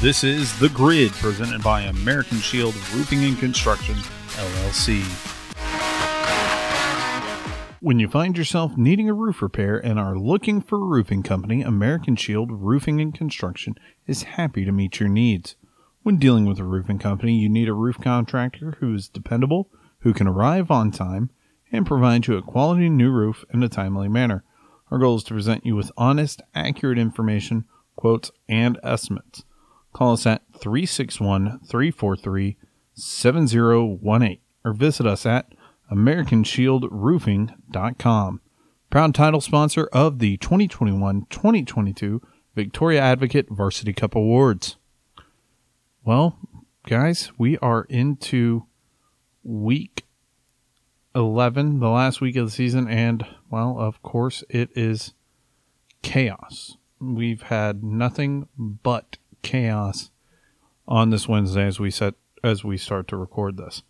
This is The Grid, presented by American Shield Roofing and Construction, LLC. When you find yourself needing a roof repair and are looking for a roofing company, American Shield Roofing and Construction is happy to meet your needs. When dealing with a roofing company, you need a roof contractor who is dependable, who can arrive on time, and provide you a quality new roof in a timely manner. Our goal is to present you with honest, accurate information, quotes, and estimates. Call us at 361 343 7018 or visit us at AmericanShieldRoofing.com. Proud title sponsor of the 2021 2022 Victoria Advocate Varsity Cup Awards. Well, guys, we are into week 11, the last week of the season, and, well, of course, it is chaos. We've had nothing but chaos on this Wednesday as we set as we start to record this.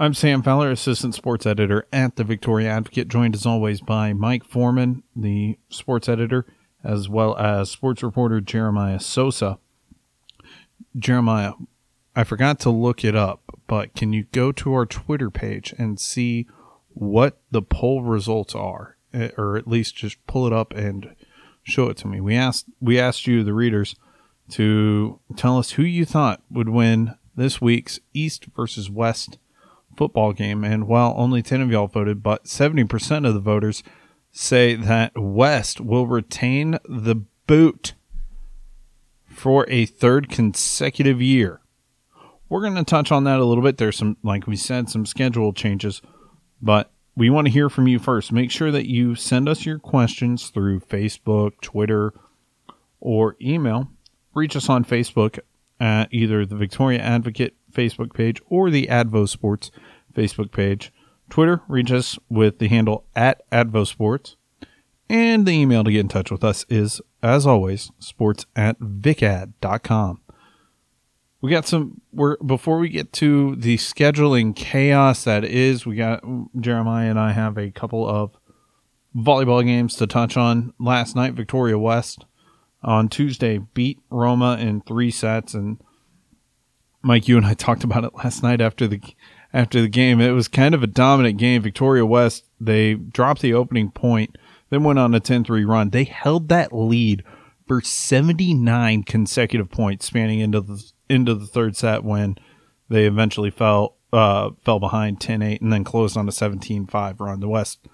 I'm Sam Fowler, assistant sports editor at the Victoria Advocate, joined as always by Mike Foreman, the sports editor, as well as sports reporter Jeremiah Sosa. Jeremiah, I forgot to look it up, but can you go to our Twitter page and see what the poll results are, eh, or at least just pull it up and show it to me? We asked we asked you, the readers, to tell us who you thought would win this week's East versus West football game. And while only 10 of y'all voted, but 70% of the voters say that West will retain the boot for a third consecutive year. We're going to touch on that a little bit. There's some, like we said, some schedule changes, but we want to hear from you first. Make sure that you send us your questions through Facebook, Twitter, or email. Reach us on Facebook at either the Victoria Advocate Facebook page or the Advo Sports Facebook page. Twitter, reach us with the handle at Advo Sports. And the email to get in touch with us is, as always, sports at vicad.com. We got some, we're, before we get to the scheduling chaos that is, we got, Jeremiah and I have a couple of volleyball games to touch on. Last night, Victoria West on Tuesday beat Roma in three sets. And Mike, you and I talked about it last night after the after the game. It was kind of a dominant game. Victoria West they dropped the opening point, then went on a 10-3 run. They held that lead for 79 consecutive points, spanning into the into the third set when they eventually fell uh, fell behind 10-8 and then closed on a 17-5 run. The West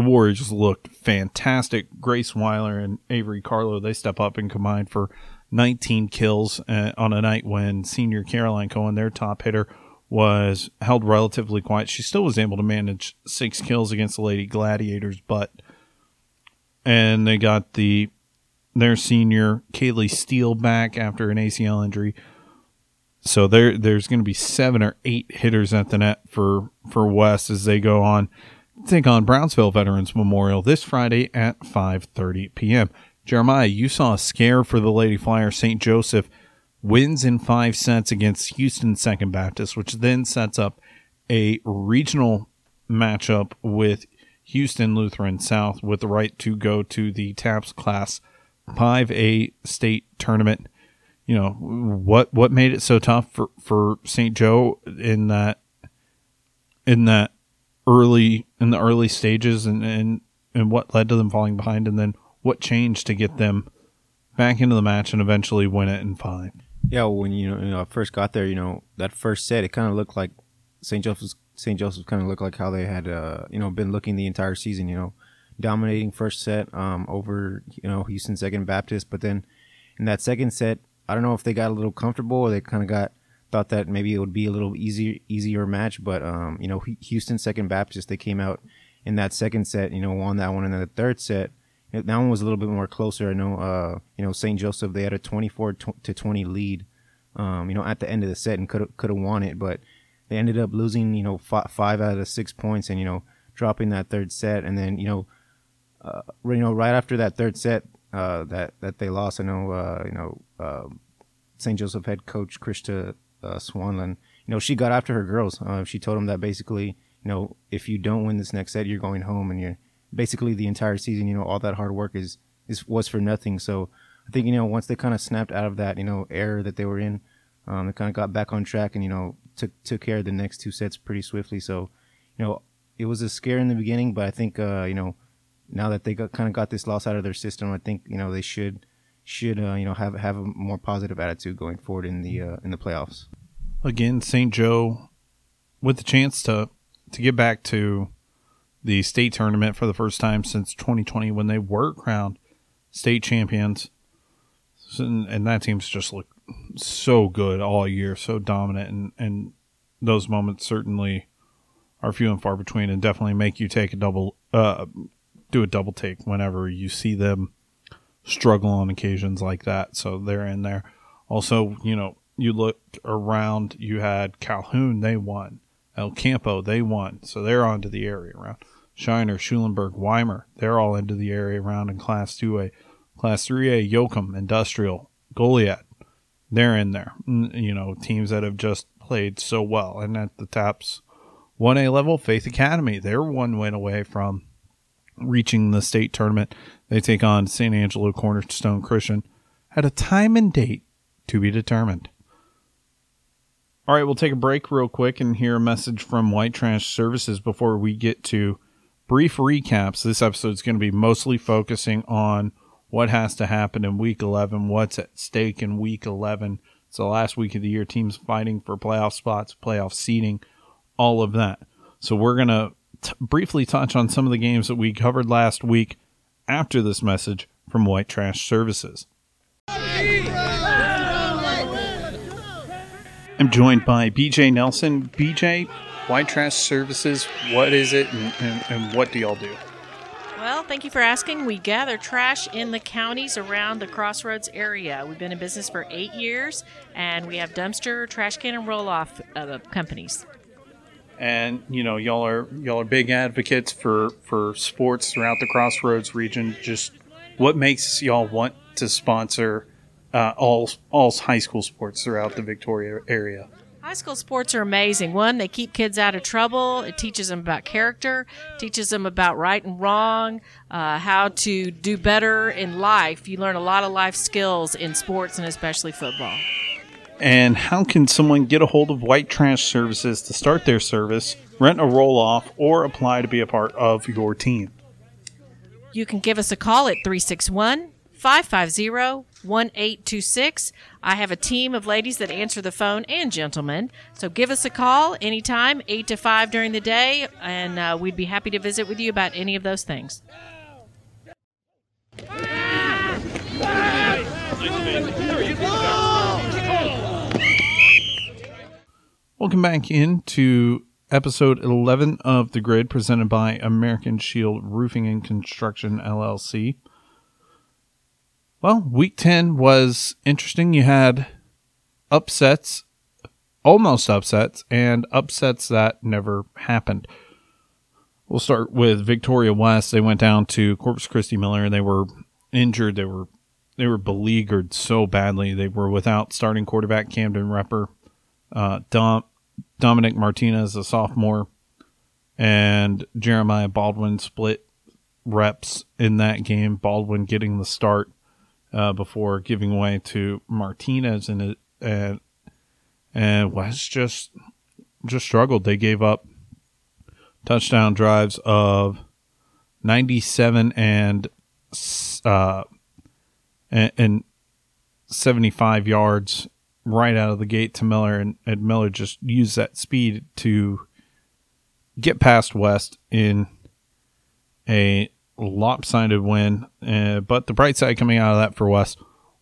the Warriors looked fantastic. Grace Weiler and Avery Carlo, they step up and combine for 19 kills uh, on a night when senior Caroline Cohen, their top hitter, was held relatively quiet. She still was able to manage six kills against the Lady Gladiators, but and they got the their senior Kaylee Steele back after an ACL injury. So there there's going to be seven or eight hitters at the net for for West as they go on take on Brownsville Veterans Memorial this Friday at 5:30 p.m. Jeremiah, you saw a scare for the Lady Flyer. St. Joseph wins in five sets against Houston Second Baptist, which then sets up a regional matchup with Houston Lutheran South with the right to go to the TAPPS Class 5A state tournament. You know what what made it so tough for for St. Joe in that in that early in the early stages and, and and what led to them falling behind and then what changed to get them back into the match and eventually win it in five. Yeah, when you know, you know I first got there, you know that first set, it kind of looked like St. Joseph's. St. Joseph kind of looked like how they had, uh, you know, been looking the entire season. You know, dominating first set um, over, you know, Houston Second Baptist, but then in that second set, I don't know if they got a little comfortable or they kind of got thought that maybe it would be a little easier easier match, but um, you know, Houston Second Baptist they came out in that second set, you know, won that one, and then the third set, that one was a little bit more closer. I know, uh, you know, St. Joseph they had a 24 to 20 lead, um, you know, at the end of the set and could could have won it, but they ended up losing, you know, five, five out of six points, and you know, dropping that third set, and then you know, uh, you know, right after that third set, uh, that that they lost, I know, uh, you know, uh, St. Joseph head coach Krista uh, Swanland, you know, she got after her girls. Uh, she told them that basically, you know, if you don't win this next set, you're going home, and you're basically the entire season. You know, all that hard work is is was for nothing. So I think you know once they kind of snapped out of that you know error that they were in, um, they kind of got back on track and you know took took care of the next two sets pretty swiftly. So, you know, it was a scare in the beginning, but I think uh, you know now that they got kind of got this loss out of their system, I think you know they should should uh, you know have have a more positive attitude going forward in the uh, in the playoffs. Again, St. Joe with the chance to to get back to the state tournament for the first time since 2020 when they were crowned state champions. And, and that team's just looked so good all year, so dominant, and, and those moments certainly are few and far between, and definitely make you take a double, uh, do a double take whenever you see them struggle on occasions like that. So they're in there. Also, you know, you look around, you had Calhoun, they won. El Campo, they won. So they're onto the area round. Shiner, Schulenburg, Weimar, they're all into the area round in Class 2A. Class 3A, Yoakum, Industrial, Goliad, they're in there. Mm, you know, teams that have just played so well. And at the TAPPS 1A level, Faith Academy, they're one win away from reaching the state tournament. They take on San Angelo Cornerstone Christian at a time and date to be determined. All right, we'll take a break real quick and hear a message from White Trash Services before we get to brief recaps. This episode is going to be mostly focusing on what has to happen in week 11, what's at stake in week 11. It's the last week of the year, teams fighting for playoff spots, playoff seeding, all of that. So we're going to briefly touch on some of the games that we covered last week after this message from White Trash Services. I'm joined by BJ Nelson. BJ, White Trash Services, what is it and, and, and what do y'all do? Well, thank you for asking. We gather trash in the counties around the Crossroads area. We've been in business for eight years, and we have dumpster, trash can, and roll off uh, companies. And you know, y'all are y'all are big advocates for for sports throughout the Crossroads region. Just what makes y'all want to sponsor uh, all all high school sports throughout the Victoria area? High school sports are amazing. One, they keep kids out of trouble. It teaches them about character, teaches them about right and wrong, uh, how to do better in life. You learn a lot of life skills in sports and especially football. And how can someone get a hold of White Trash Services to start their service, rent a roll off, or apply to be a part of your team? You can give us a call at 361 550 1826. I have a team of ladies that answer the phone and gentlemen. So give us a call anytime, 8 to 5 during the day, and uh, we'd be happy to visit with you about any of those things. Welcome back into episode 11 of The Grid presented by American Shield Roofing and Construction LLC. Well, week 10 was interesting. You had upsets, almost upsets, and upsets that never happened. We'll start with Victoria West. They went down to Corpus Christi Miller and they were injured. They were they were beleaguered so badly. They were without starting quarterback Camden Repper. Uh, Dominic Martinez, a sophomore, and Jeremiah Baldwin split reps in that game. Baldwin getting the start uh, before giving way to Martinez, and and and West just just struggled. They gave up touchdown drives of 97 and uh, and, and 75 yards right out of the gate to Miller, and, and Miller just used that speed to get past West in a lopsided win. Uh, but the bright side coming out of that for West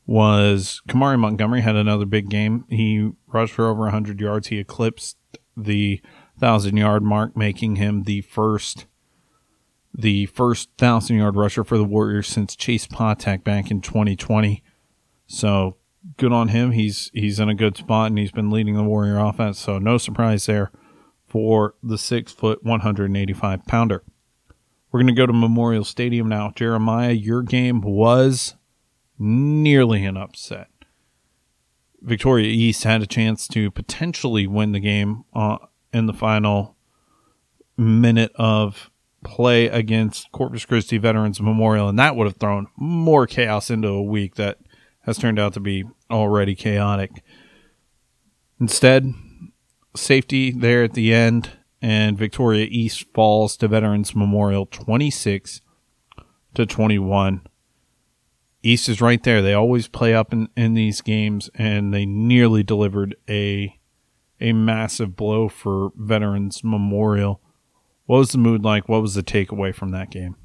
was Kamari Montgomery had another big game. He rushed for over 100 yards. He eclipsed the thousand yard mark, making him the first the first thousand yard rusher for the Warriors since Chase Patek back in 2020. So good on him. He's he's in a good spot and he's been leading the Warrior offense. So no surprise there for the six foot 185 pounder. We're to go to Memorial Stadium now. Jeremiah, your game was nearly an upset. Victoria East had a chance to potentially win the game uh, in the final minute of play against Corpus Christi Veterans Memorial, and that would have thrown more chaos into a week that has turned out to be already chaotic. Instead, safety there at the end, and Victoria East falls to Veterans Memorial 26 to 21. East is right there. They always play up in, in these games, and they nearly delivered a a massive blow for Veterans Memorial. What was the mood like? What was the takeaway from that game?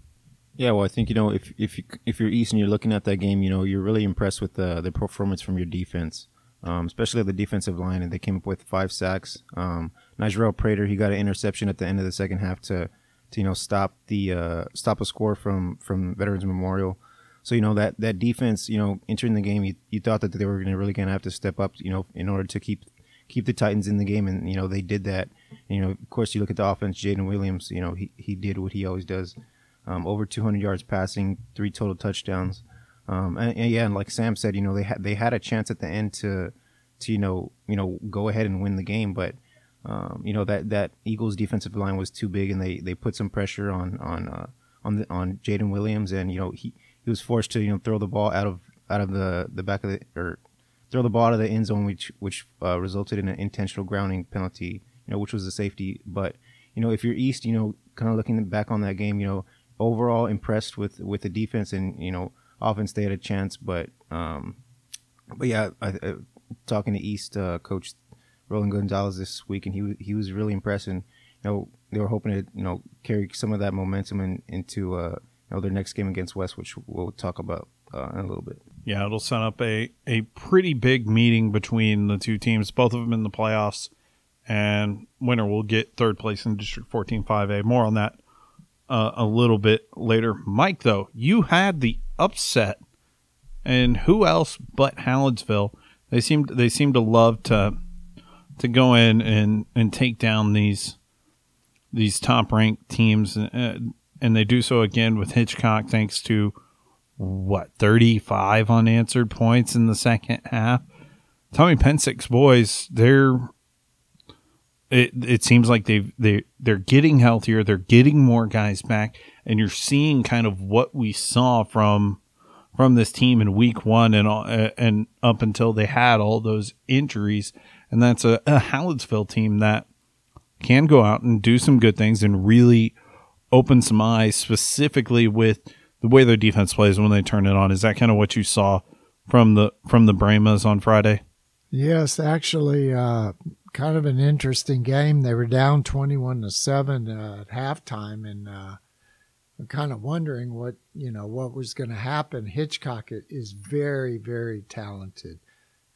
Yeah, well, I think you know if if you, if you're East and you're looking at that game, you know you're really impressed with the the performance from your defense, um, especially the defensive line, and they came up with five sacks. Um, Nigel Prater he got an interception at the end of the second half to to you know stop the uh, stop a score from from Veterans Memorial. So you know that that defense, you know, entering the game, you, you thought that they were going to really going to have to step up, you know, in order to keep keep the Titans in the game, and you know they did that. And, you know, of course, you look at the offense. Jaden Williams, you know, he he did what he always does, um, over 200 yards passing, three total touchdowns. Um, and, and, yeah, and like Sam said, you know, they had they had a chance at the end to to you know you know go ahead and win the game, but um, you know that that Eagles defensive line was too big, and they they put some pressure on on uh, on the, on Jaden Williams, and you know he he was forced to you know throw the ball out of out of the the back of the or throw the ball out of the end zone, which which uh, resulted in an intentional grounding penalty. You know, which was a safety. But you know, if you're East, you know, kind of looking back on that game, you know, overall impressed with with the defense and you know, offense they had a chance, but um, but yeah, I, I, talking to East uh, coach Roland Gonzalez this week, and he he was really impressed, and you know, they were hoping to you know carry some of that momentum in, into uh, you know their next game against West, which we'll talk about uh, in a little bit. Yeah, it'll set up a a pretty big meeting between the two teams, both of them in the playoffs, and winner will get third place in District 14 5A. More on that uh, a little bit later. Mike, though, you had the upset, and who else but Hallettsville? They seemed they seem to love to to go in and and take down these these top ranked teams. Uh, and they do so again with Hitchcock, thanks to what 35 unanswered points in the second half. Tommy Psencik's boys, they're it, it seems like they've they they're getting healthier, they're getting more guys back, and you're seeing kind of what we saw from from this team in week one and uh, and up until they had all those injuries, and that's a, a team that can go out and do some good things and really open some eyes, specifically with the way their defense plays when they turn it on. Is that kind of what you saw from the from the Brahmas on Friday? Yes, actually, uh, kind of an interesting game. They were down twenty-one to seven uh, at halftime, and uh, I'm kind of wondering what you know what was going to happen. Hitchcock is very, very talented.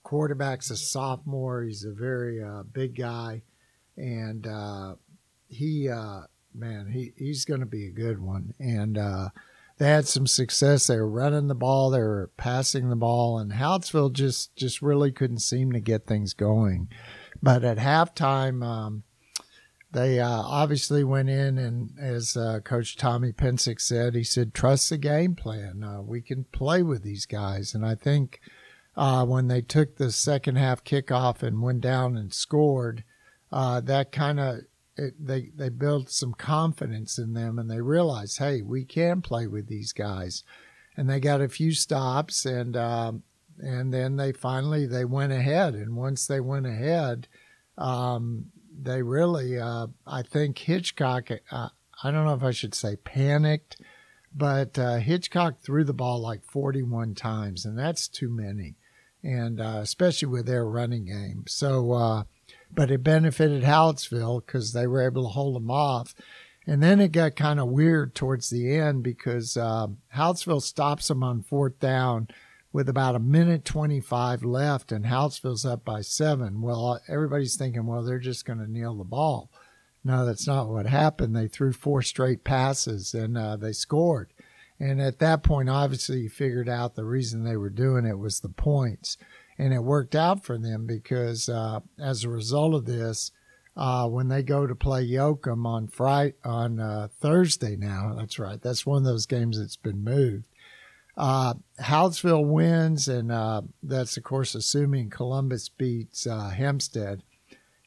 Quarterback's a sophomore. He's a very uh, big guy, and uh, he uh, man, he, he's going to be a good one. And uh, they had some success. They were running the ball, they were passing the ball, and Hallettsville just just really couldn't seem to get things going. But at halftime, um, they uh, obviously went in and, as uh, Coach Tommy Psencik said, he said, "Trust the game plan. Uh, we can play with these guys." And I think uh, when they took the second half kickoff and went down and scored, uh, that kind of they they built some confidence in them and they realized, hey, we can play with these guys, and they got a few stops and um, and then they finally they went ahead and once they went ahead, um, they really uh, I think Hitchcock uh, I don't know if I should say panicked, but uh, Hitchcock threw the ball like 41 times and that's too many, and uh, especially with their running game. So uh, but it benefited Hallettsville because they were able to hold them off. And then it got kind of weird towards the end because Hallettsville stops them on fourth down with about a minute 25 left, and Hallettsville's up by seven. Well, everybody's thinking, well, they're just going to kneel the ball. No, that's not what happened. They threw four straight passes and uh, they scored. And at that point, obviously, you figured out the reason they were doing it was the points and it worked out for them because uh, as a result of this, uh, when they go to play Yoakum on Friday on uh, Thursday now, that's right. That's one of those games that's been moved. Uh, wins, and uh, that's of course assuming Columbus beats uh, Hempstead.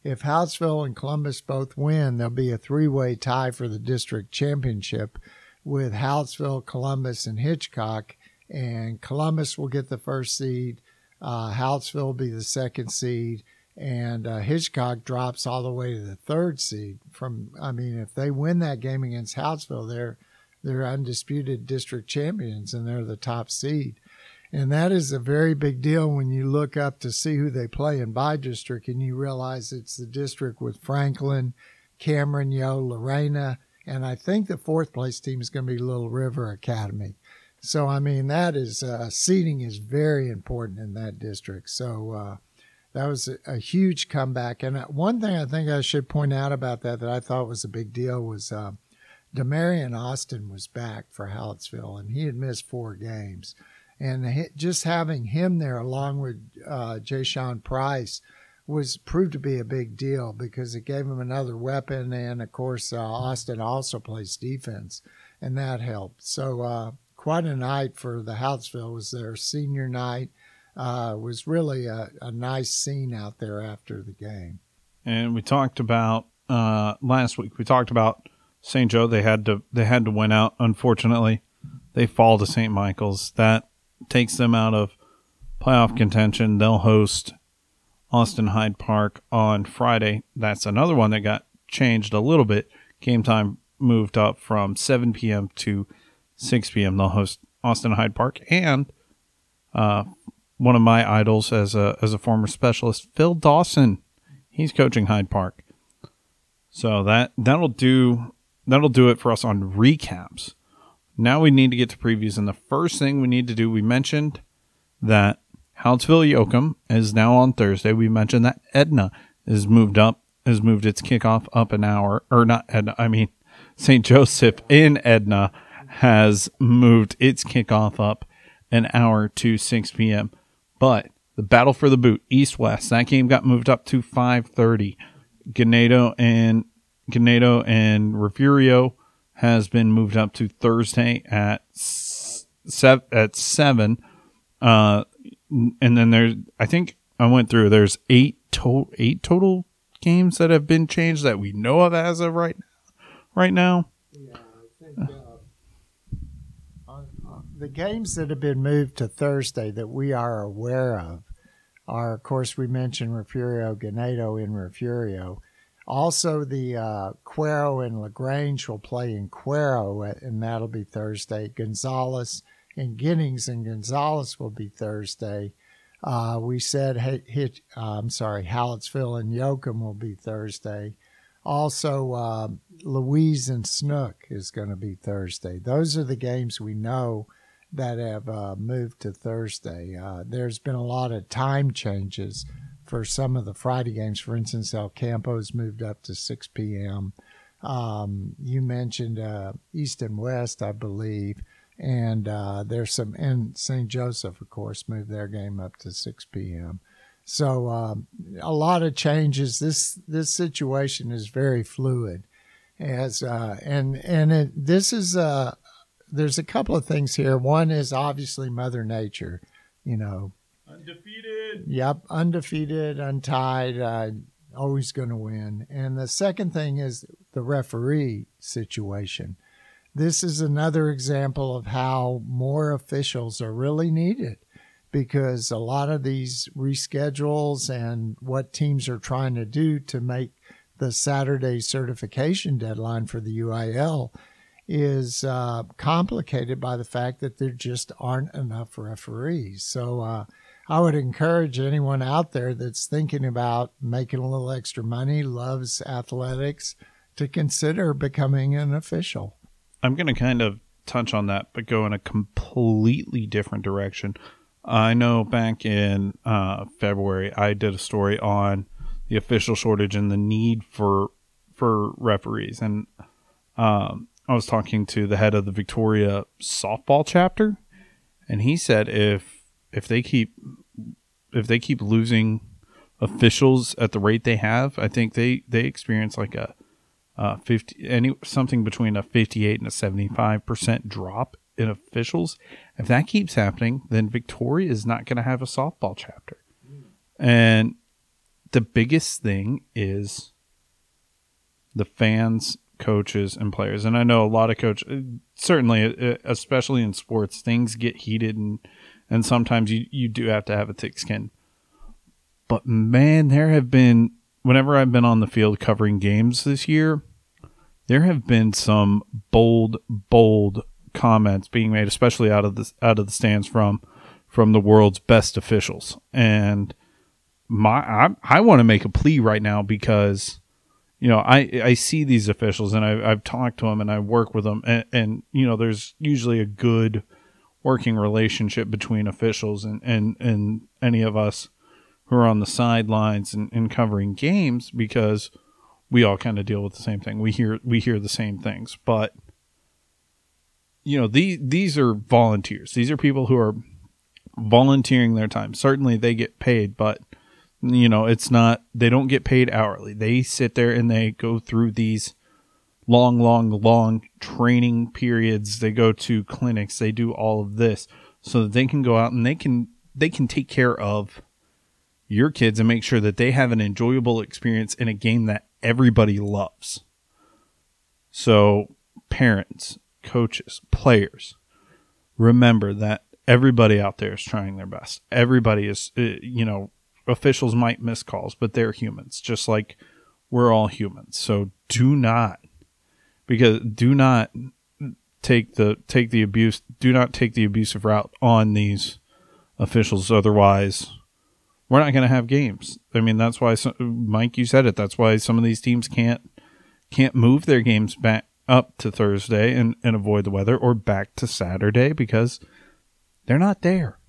If Hallettsville and Columbus both win, there'll be a three-way tie for the district championship, with Hallettsville, Columbus, and Hitchcock and Columbus will get the first seed. Uh, will be the second seed, and uh, Hitchcock drops all the way to the third seed. From I mean, if they win that game against Hallettsville, they're they're undisputed district champions and they're the top seed. And that is a very big deal when you look up to see who they play in by district and you realize it's the district with Franklin, Cameron, Yoe, Lorena, and I think the fourth place team is going to be Little River Academy. So I mean that is uh, seeding is very important in that district. So uh, that was a, a, huge comeback. And uh, one thing I think I should point out about that that I thought was a big deal was uh, Demarion Austin was back for Hallettsville, and he had missed four games. And just having him there along with uh, Jay Sean Price was proved to be a big deal because it gave him another weapon. And of course, uh, Austin also plays defense, and that helped. So, uh, quite a night for the Hallettsville. It was their senior night. Uh, was really a, a, nice scene out there after the game. And we talked about uh, last week. We talked about St. Joe. They had to they had to win out. Unfortunately, they fall to St. Michael's. That takes them out of playoff contention. They'll host Austin Hyde Park on Friday. That's another one that got changed a little bit. Game time moved up from 7 p.m. to 6 p.m. They'll host Austin Hyde Park and uh, one of my idols as a as a former specialist, Phil Dawson. He's coaching Hyde Park. So that that'll do that'll do it for us on recaps. Now we need to get to previews, and the first thing we need to do, we mentioned that Hallettsville Yoakum is now on Thursday. We mentioned that Edna is moved up, has moved its kickoff up an hour, or not Edna, I mean St. Joseph in Edna has moved its kickoff up an hour to 6 p.m. But the battle for the boot, East West, that game got moved up to 5:30. Ganado and Ganado and Refugio has been moved up to Thursday at seven. At seven, uh, and then there's I think I went through. There's eight total eight total games that have been changed that we know of as of right right now. Yeah, I think uh, the games that have been moved to Thursday that we are aware of are, of course, we mentioned Refugio Ganado in Refugio. Also, the uh, Cuero and LaGrange will play in Cuero, and that'll be Thursday. Gonzales and Giddings and Gonzales will be Thursday. Uh, we said, uh, I'm sorry, Hallettsville and Yoakum will be Thursday. Also, uh, Louise and Snook is going to be Thursday. Those are the games we know that have uh, moved to Thursday. Uh, there's been a lot of time changes for some of the Friday games. For instance, El Campo's moved up to 6 p.m. Um, you mentioned uh, East and West, I believe, and uh, there's some, and St. Joseph, of course, moved their game up to 6 p.m. So um, a lot of changes. This this situation is very fluid, as uh, and and it, this is uh, there's a couple of things here. One is obviously Mother Nature, you know, Undefeated. Yep, undefeated, untied, uh, always going to win. And the second thing is the referee situation. This is another example of how more officials are really needed because a lot of these reschedules and what teams are trying to do to make the Saturday certification deadline for the UIL is uh, complicated by the fact that there just aren't enough referees. So, uh, I would encourage anyone out there that's thinking about making a little extra money, loves athletics, to consider becoming an official. I'm going to kind of touch on that, but go in a completely different direction. I know back in uh, February, I did a story on the official shortage and the need for for referees, and um, I was talking to the head of the Victoria softball chapter, and he said if if they keep if they keep losing officials at the rate they have, I think they they experience like a uh, 50 any something between a 58 and a 75 percent drop in officials. If that keeps happening, then Victoria is not going to have a softball chapter. And the biggest thing is the fans, coaches, and players. And I know a lot of coaches. certainly, uh, especially in sports, things get heated and and sometimes you you do have to have a thick skin. But man, there have been whenever I've been on the field covering games this year, there have been some bold, bold comments being made, especially out of the out of the stands from from the world's best officials. And my I, I want to make a plea right now because you know I I see these officials and I, I've talked to them and I work with them and, and you know there's usually a good working relationship between officials and and and any of us who are on the sidelines and, and covering games because we all kind of deal with the same thing. We hear we hear the same things, but you know these these are volunteers. These are people who are volunteering their time. Certainly they get paid, but you know it's not. They don't get paid hourly. They sit there and they go through these long, long, long training periods. They go to clinics. They do all of this so that they can go out and they can they can take care of your kids and make sure that they have an enjoyable experience in a game that everybody loves. So, parents, coaches, players, remember that everybody out there is trying their best. Everybody is, uh, you know, officials might miss calls, but they're humans, just like we're all humans. So do not, because do not take the take the abuse. Do not take the abusive route on these officials. Otherwise, we're not going to have games. I mean, that's why some, Mike, you said it. That's why some of these teams can't can't move their games back up to Thursday and, and avoid the weather or back to Saturday because they're not there.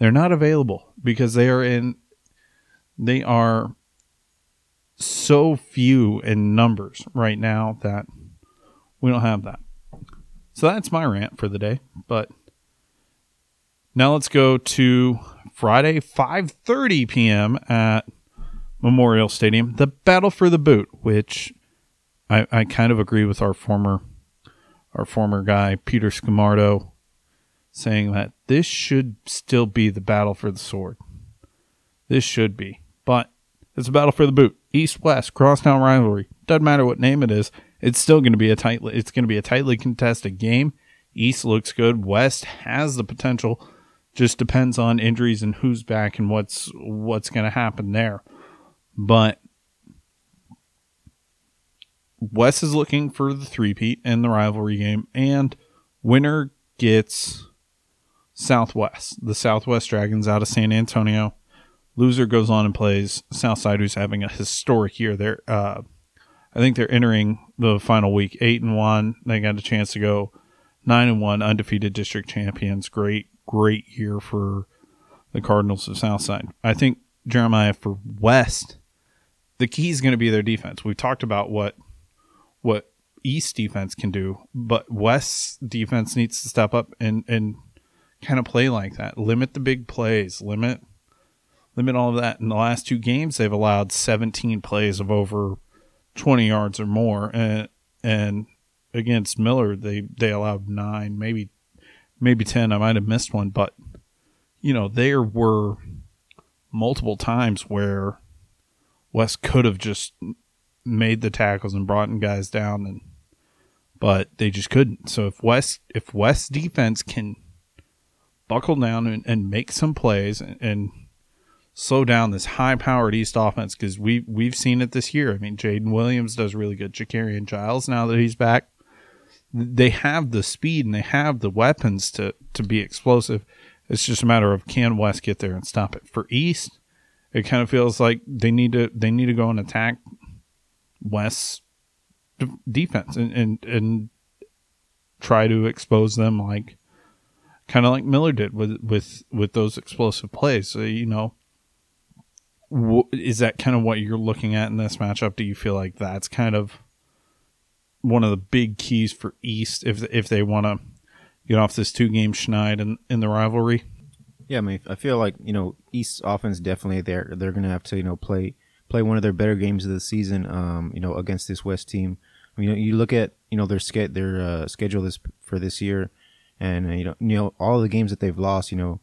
They're not available because they are in they are so few in numbers right now that we don't have that. So that's my rant for the day. But now let's go to Friday, 5:30 p.m. at Memorial Stadium, the Battle for the Boot, which I, I kind of agree with our former our former guy Peter Scamardo saying that this should still be the battle for the sword. This should be, but it's a battle for the boot. East West crosstown rivalry. Doesn't matter what name it is. It's still going to be a tight. It's going to be a tightly contested game. East looks good. West has the potential just depends on injuries and who's back and what's what's going to happen there. But West is looking for the three-peat in the rivalry game, and winner gets Southwest. The Southwest Dragons out of San Antonio. Loser goes on and plays Southside, who's having a historic year. They're, uh, I think they're entering the final week, eight and one. They got a chance to go nine and one, undefeated district champions. Great great year for the Cardinals of Southside. I think Jeremiah for West, the key is going to be their defense. We've talked about what what East defense can do, but West's defense needs to step up and and kind of play like that. Limit the big plays. Limit limit all of that. In the last two games, they've allowed 17 plays of over 20 yards or more, and and against Miller, they they allowed nine, maybe maybe 10. I might have missed one, but, you know, there were multiple times where West could have just made the tackles and brought in guys down and but they just couldn't. So if West if West defense can buckle down and, and make some plays and, and, slow down this high powered East offense because we we've seen it this year. I mean, Jaden Williams does really good. Jakarian Giles now that he's back they have the speed and they have the weapons to to be explosive. It's just a matter of can West get there and stop it. For East, it kind of feels like they need to they need to go and attack West's defense and and and try to expose them like kind of like Miller did with with with those explosive plays. So, you know, is that kind of what you're looking at in this matchup? Do you feel like that's kind of one of the big keys for East if if they want to get off this two game schneid in, in the rivalry. Yeah, I mean, I feel like you know East offense definitely they're they're gonna have to you know play play one of their better games of the season. Um, you know, against this West team. I mean, you look at you know their ske- their uh, schedule this for this year, and uh, you know you know all the games that they've lost. You know,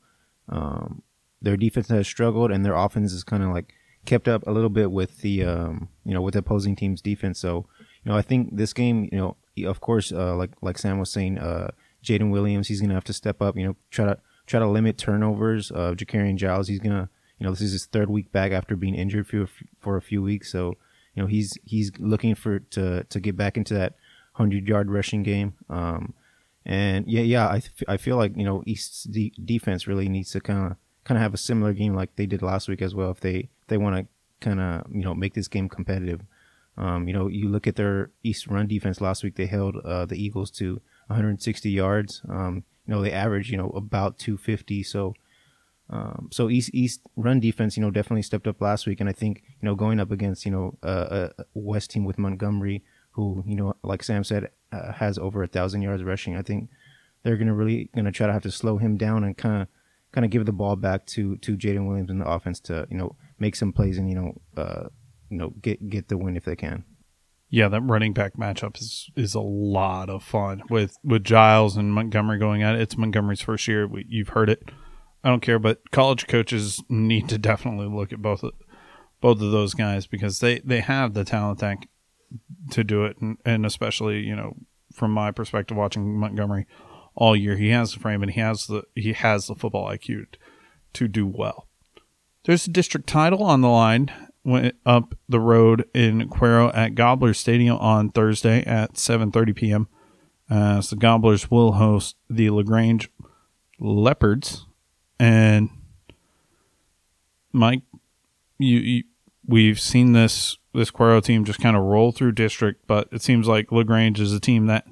um, their defense has struggled, and their offense is kind of like kept up a little bit with the um, you know with the opposing team's defense. So you know, I think this game, you know, of course, uh, like like Sam was saying, uh, Jaden Williams, he's gonna have to step up. You know, try to try to limit turnovers. Uh, Jakarian Giles, he's gonna, you know, this is his third week back after being injured for for a few weeks. So, you know, he's he's looking for to to get back into that hundred yard rushing game. Um, and yeah, yeah, I, th- I feel like you know East's de- defense really needs to kind of kind of have a similar game like they did last week as well. If they they want to kind of you know make this game competitive. Um, you know, you look at their East run defense last week; they held uh, the Eagles to 160 yards. Um, you know, they average you know about 250. So, um, so East East run defense, you know, definitely stepped up last week, and I think you know going up against you know a West team with Montgomery, who you know, like Sam said, uh, has over a thousand yards rushing. I think they're gonna really gonna try to have to slow him down and kind of kind of give the ball back to to Jaden Williams in the offense to you know make some plays and you know uh, you know get get the win if they can. Yeah, that running back matchup is is a lot of fun with with Giles and Montgomery going at it. It's Montgomery's first year. We, you've heard it. I don't care, but college coaches need to definitely look at both of, both of those guys because they they have the talent that to do it, and, and especially you know from my perspective watching Montgomery all year, he has the frame and he has the he has the football IQ to do well. There's a district title on the line up the road in Cuero at Gobbler Stadium on Thursday at 7:30 p.m. As the Gobblers will host the Lagrange Leopards, and Mike, you, you we've seen this this Cuero team just kind of roll through district, but it seems like Lagrange is a team that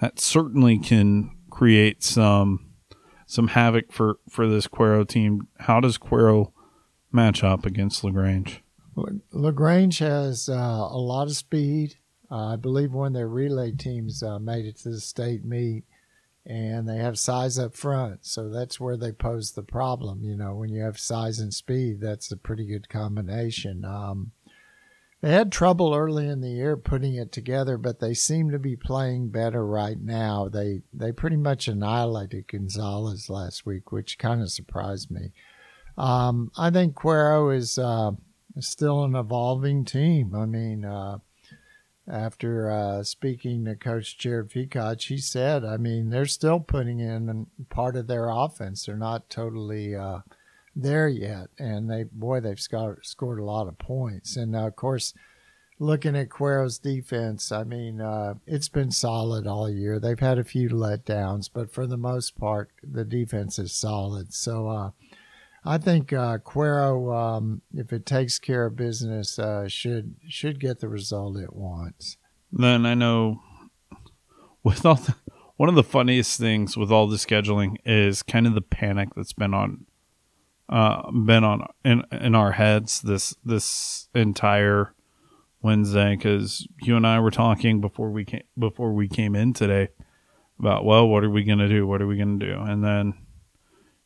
that certainly can create some some havoc for for this Cuero team. How does Cuero match up against Lagrange? Lagrange has uh, a lot of speed. Uh, I believe one of their relay teams uh, made it to the state meet, and they have size up front. So that's where they pose the problem. You know, when you have size and speed, that's a pretty good combination. Um, they had trouble early in the year putting it together, but they seem to be playing better right now. They they pretty much annihilated Gonzales last week, which kind of surprised me. Um, I think Cuero is uh, still an evolving team. I mean, uh, after uh, speaking to Coach Jared Feacock, he said, I mean, they're still putting in part of their offense. They're not totally uh, there yet, and they boy, they've scored, scored a lot of points. And uh, of course, looking at Cuero's defense, I mean, uh, it's been solid all year. They've had a few letdowns, but for the most part, the defense is solid. So uh, I think uh, Cuero, um, if it takes care of business, uh, should should get the result it wants. Then I know with all the, one of the funniest things with all the scheduling is kind of the panic that's been on uh, been on in in our heads this this entire Wednesday because you and I were talking before we came before we came in today about well what are we gonna do what are we gonna do and then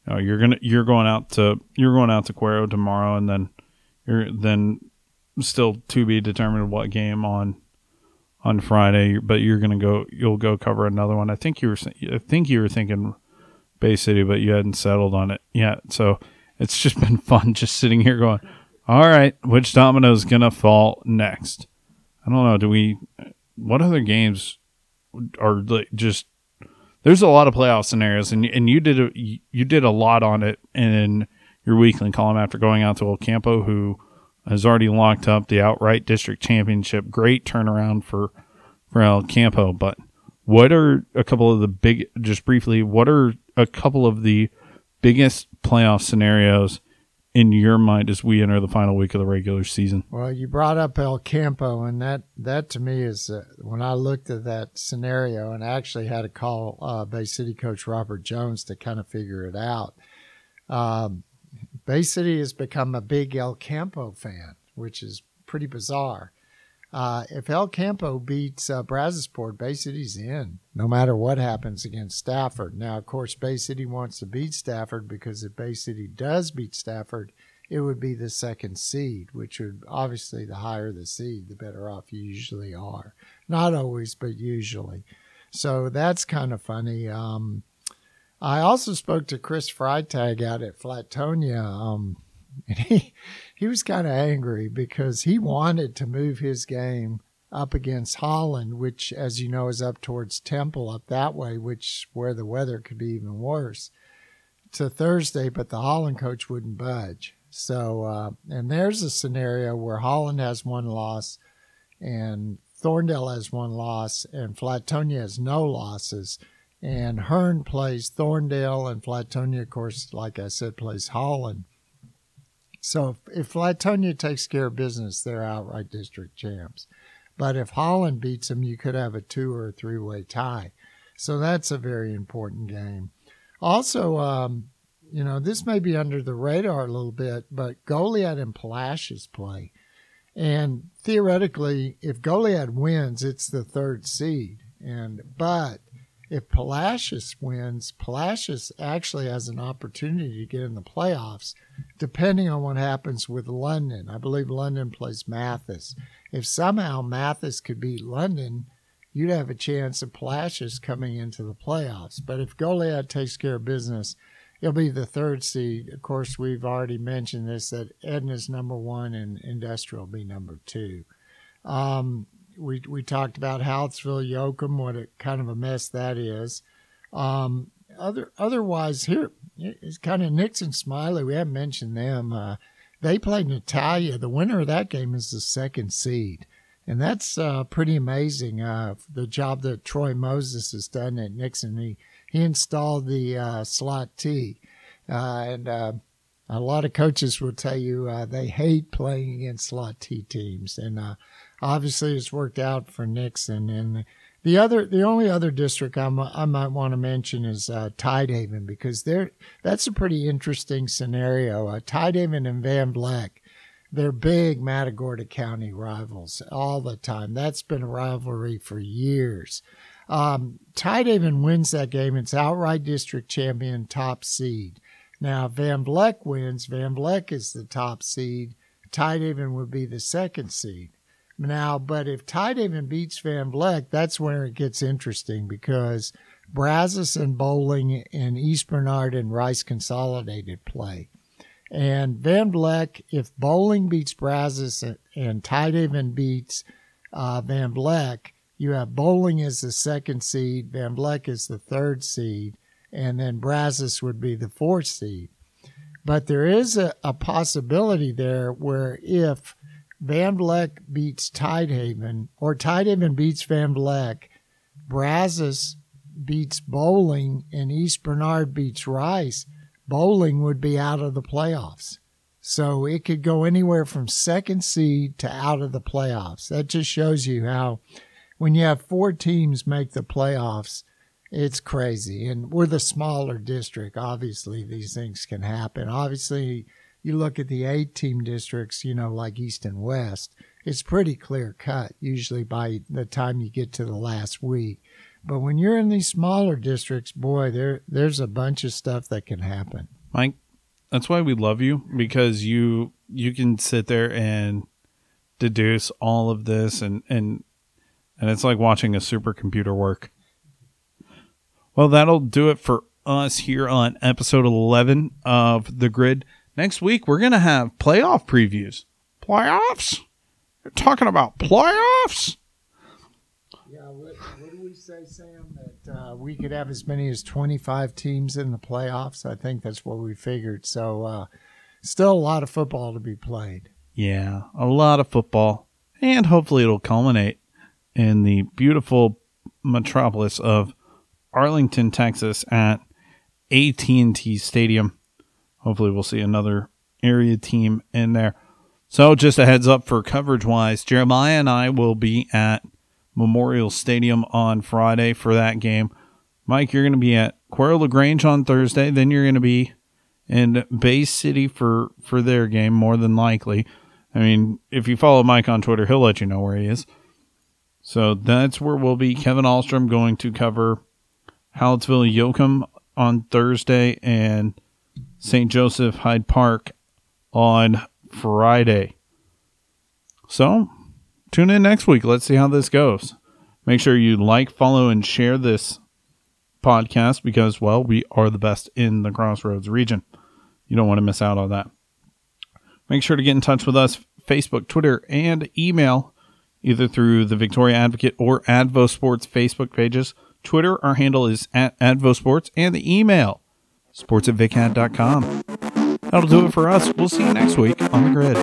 you know, you're gonna you're going out to you're going out to Cuero tomorrow, and then you're then still to be determined what game on on Friday. But you're gonna go you'll go cover another one. I think you were I think you were thinking Bay City, but you hadn't settled on it yet. So it's just been fun just sitting here going, all right, which domino is gonna fall next? I don't know. Do we? What other games are just there's a lot of playoff scenarios, and and you did a, you did a lot on it in your weekly column after going out to El Campo, who has already locked up the outright district championship. Great turnaround for for El Campo, but what are a couple of the big just briefly? What are a couple of the biggest playoff scenarios in your mind as we enter the final week of the regular season? Well, you brought up El Campo, and that that to me is uh, when I looked at that scenario, and I actually had to call uh, Bay City coach Robert Jones to kind of figure it out. Um, Bay City has become a big El Campo fan, which is pretty bizarre. Uh, if El Campo beats uh, Brazosport, Bay City's in, no matter what happens against Stafford. Now, of course, Bay City wants to beat Stafford because if Bay City does beat Stafford, it would be the second seed, which would obviously the higher the seed, the better off you usually are. Not always, but usually. So that's kind of funny. Um, I also spoke to Chris Freitag out at Flatonia. Um, and he he was kind of angry because he wanted to move his game up against Holland, which, as you know, is up towards Temple, up that way, which where the weather could be even worse, to Thursday. But the Holland coach wouldn't budge. So, uh, and there's a scenario where Holland has one loss, and Thorndale has one loss, and Flatonia has no losses. And Hearne plays Thorndale, and Flatonia, of course, like I said, plays Holland. So if, Flatonia takes care of business, they're outright district champs. But if Holland beats them, you could have a two or three way tie. So that's a very important game. Also, um, you know, this may be under the radar a little bit, but Goliad and Palacios play. And theoretically, if Goliad wins, it's the third seed. And but if Palacios wins, Palacios actually has an opportunity to get in the playoffs, depending on what happens with London. I believe London plays Mathis. If somehow Mathis could beat London, you'd have a chance of Palacios coming into the playoffs. But if Goliad takes care of business, he'll be the third seed. Of course, we've already mentioned this that Edna's number one and Industrial will be number two. Um, we we talked about Hallettsville, Yoakum, what a kind of a mess that is. Um, other otherwise here it's kind of Nixon Smiley. We haven't mentioned them. Uh, they played Natalia. The winner of that game is the second seed, and that's uh, pretty amazing. Uh, the job that Troy Moses has done at Nixon. He he installed the uh, slot T, uh, and uh, a lot of coaches will tell you they hate playing against slot T teams, and obviously it's worked out for Nixon. And the other, the only other district I'm, i might want to mention is uh, Tidehaven because there that's a pretty interesting scenario. Uh, Tidehaven and Van Vleck, they're big Matagorda County rivals all the time. That's been a rivalry for years. Um, Tidehaven wins that game. It's outright district champion, top seed. Now, Van Vleck wins. Van Vleck is the top seed. Tidehaven would be the second seed. Now, but if Tidehaven beats Van Vleck, that's where it gets interesting because Brazos and Boling and East Bernard and Rice Consolidated play. And Van Vleck, if Boling beats Brazos and Tidehaven beats uh, Van Vleck, you have Boling as the second seed, Van Vleck is the third seed, and then Brazos would be the fourth seed. But there is a, a possibility there where if Van Vleck beats Tidehaven, or Tidehaven beats Van Vleck, Brazos beats Boling, and East Bernard beats Rice, Boling would be out of the playoffs. So it could go anywhere from second seed to out of the playoffs. That just shows you how, when you have four teams make the playoffs, it's crazy. And we're the smaller district. Obviously, these things can happen. Obviously, you look at the eight team districts, you know, like East and West, it's pretty clear cut usually by the time you get to the last week. But when you're in these smaller districts, boy, there there's a bunch of stuff that can happen. Mike, that's why we love you because you you can sit there and deduce all of this and and and it's like watching a supercomputer work. Well, that'll do it for us here on episode 11 of The Grid. Next week, we're going to have playoff previews. Playoffs? You're talking about playoffs? Yeah, what, what do we say, Sam? That uh, we could have as many as 25 teams in the playoffs? I think that's what we figured. So, uh, still a lot of football to be played. Yeah, a lot of football. And hopefully it'll culminate in the beautiful metropolis of Arlington, Texas at AT&T Stadium hopefully we'll see another area team in there. So just a heads up for coverage wise, Jeremiah and I will be at Memorial Stadium on Friday for that game. Mike, you're going to be at Cuero LaGrange on Thursday. Then you're going to be in Bay City for for their game, more than likely. I mean, if you follow Mike on Twitter, he'll let you know where he is. So that's where we'll be. Kevin Alstrom going to cover Hallettsville Yoakum on Thursday and St. Joseph Hyde Park on Friday. So, tune in next week. Let's see how this goes. Make sure you like, follow, and share this podcast because, well, we are the best in the Crossroads region. You don't want to miss out on that. Make sure to get in touch with us Facebook, Twitter, and email. either through the Victoria Advocate or Advo Sports Facebook pages. Twitter, our handle is at Advo Sports, and the email, sports at vicad.com. That'll do it for us. We'll see you next week on the grid.